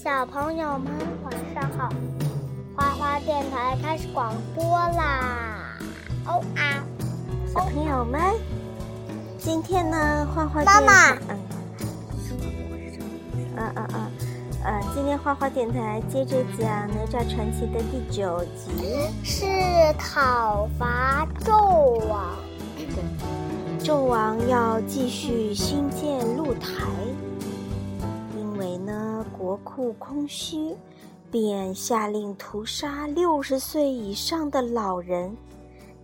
小朋友们晚上好，花花电台开始广播啦！哦啊，小朋友们，今天呢，花花妈妈，嗯，嗯嗯嗯，呃，今天花花电台接着讲《哪吒传奇》的第九集，是讨伐纣王。对，纣王要继续新建露台。不空虚，便下令屠杀六十岁以上的老人。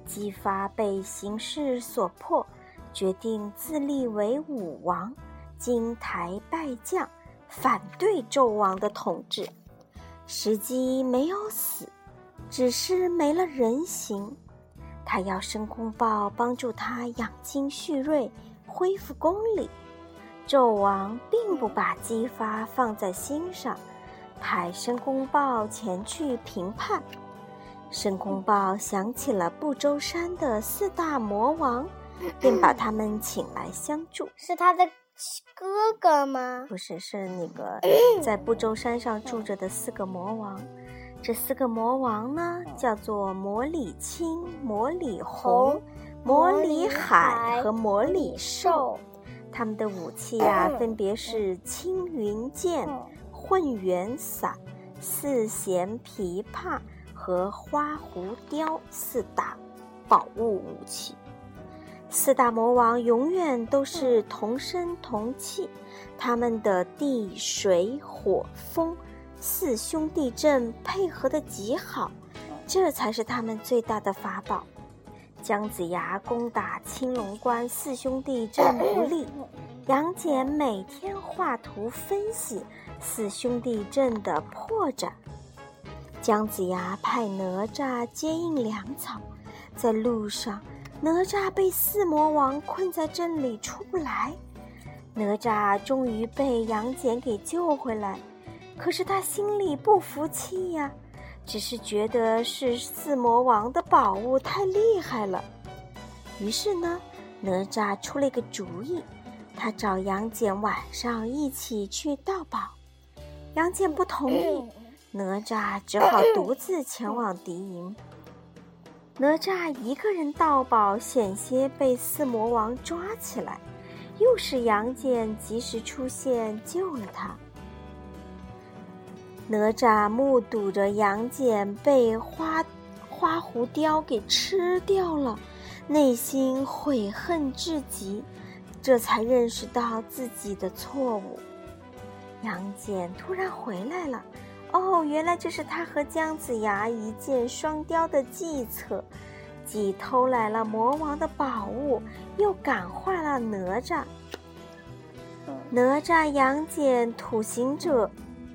姬发被形势所迫，决定自立为武王，金台拜将，反对纣王的统治。时机没有死，只是没了人形。他要申公豹帮助他养精蓄锐，恢复功力。纣王并不把姬发放在心上，派申公豹前去评判。申公豹想起了不周山的四大魔王，便把他们请来相助。是他的哥哥吗？不是，是那个 在不周山上住着的四个魔王。这四个魔王呢，叫做魔里青、魔里红、魔里海和魔里兽。他们的武器啊，分别是青云剑、混元伞、四弦琵琶和花狐雕四大宝物武器。四大魔王永远都是同声同气，他们的地水火风四兄弟阵配合的极好，这才是他们最大的法宝。姜子牙攻打青龙关，四兄弟阵不利。杨戬每天画图分析四兄弟阵的破绽。姜子牙派哪吒接应粮草，在路上，哪吒被四魔王困在阵里出不来。哪吒终于被杨戬给救回来，可是他心里不服气呀。只是觉得是四魔王的宝物太厉害了，于是呢，哪吒出了一个主意，他找杨戬晚上一起去盗宝。杨戬不同意，哪吒只好独自前往敌营。哪吒一个人盗宝，险些被四魔王抓起来，又是杨戬及时出现救了他。哪吒目睹着杨戬被花花狐貂给吃掉了，内心悔恨至极，这才认识到自己的错误。杨戬突然回来了，哦，原来这是他和姜子牙一箭双雕的计策，既偷来了魔王的宝物，又感化了哪吒。哪吒、杨戬、土行者。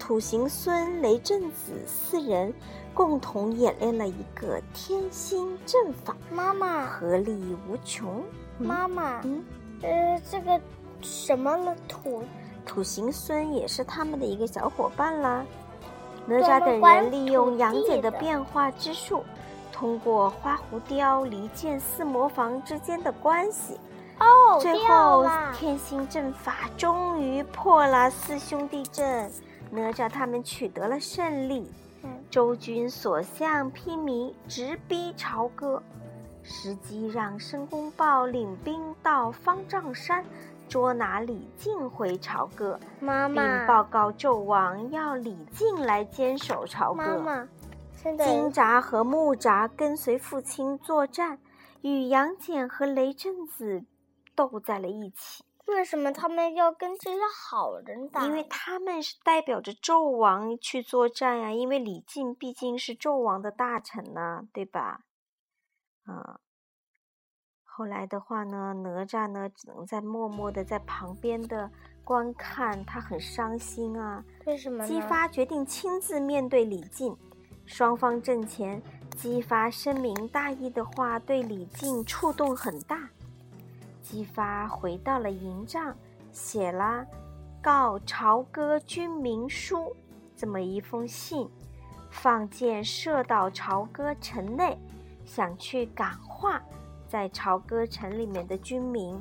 土行孙、雷震子四人共同演练了一个天心阵法，妈妈合力无穷。妈妈，嗯，呃，这个什么了？土土行孙也是他们的一个小伙伴啦。哪吒等人利用杨戬的变化之术，通过花狐雕离间四魔房之间的关系，哦，最后天心阵法终于破了四兄弟阵。哪吒他们取得了胜利，周军所向披靡，直逼朝歌。时机让申公豹领兵到方丈山捉拿李靖回朝歌，妈妈并报告纣王要李靖来坚守朝歌。妈妈，金吒和木吒跟随父亲作战，与杨戬和雷震子斗在了一起。为什么他们要跟这些好人打？因为他们是代表着纣王去作战呀。因为李靖毕竟是纣王的大臣呢，对吧？啊，后来的话呢，哪吒呢只能在默默的在旁边的观看，他很伤心啊。为什么？姬发决定亲自面对李靖，双方阵前，姬发深明大义的话，对李靖触动很大。姬发回到了营帐，写了告朝歌军民书这么一封信，放箭射到朝歌城内，想去感化在朝歌城里面的军民。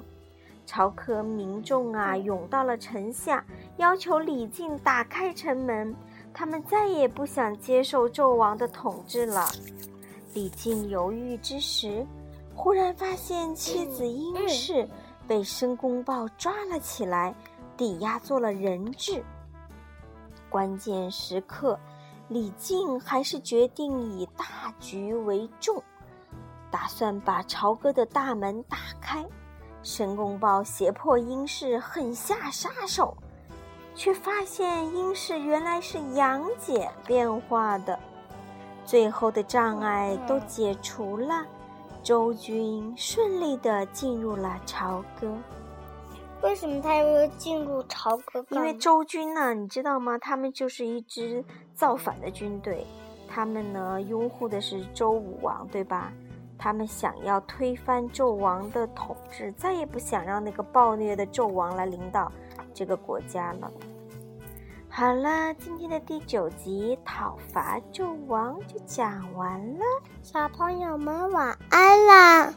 朝歌民众啊，涌到了城下，要求李靖打开城门，他们再也不想接受纣王的统治了。李靖犹豫之时，忽然发现妻子殷氏被申公豹抓了起来，抵押做了人质。关键时刻，李靖还是决定以大局为重，打算把朝歌的大门打开。申公豹胁迫殷氏狠下杀手。却发现殷氏原来是杨戬变化的，最后的障碍都解除了，周军顺利的进入了朝歌。为什么他要进入朝歌？因为周军呢，你知道吗？他们就是一支造反的军队，他们呢拥护的是周武王，对吧？他们想要推翻纣王的统治，再也不想让那个暴虐的纣王来领导。这个国家了。好了，今天的第九集《讨伐纣王》就讲完了，小朋友们晚安啦。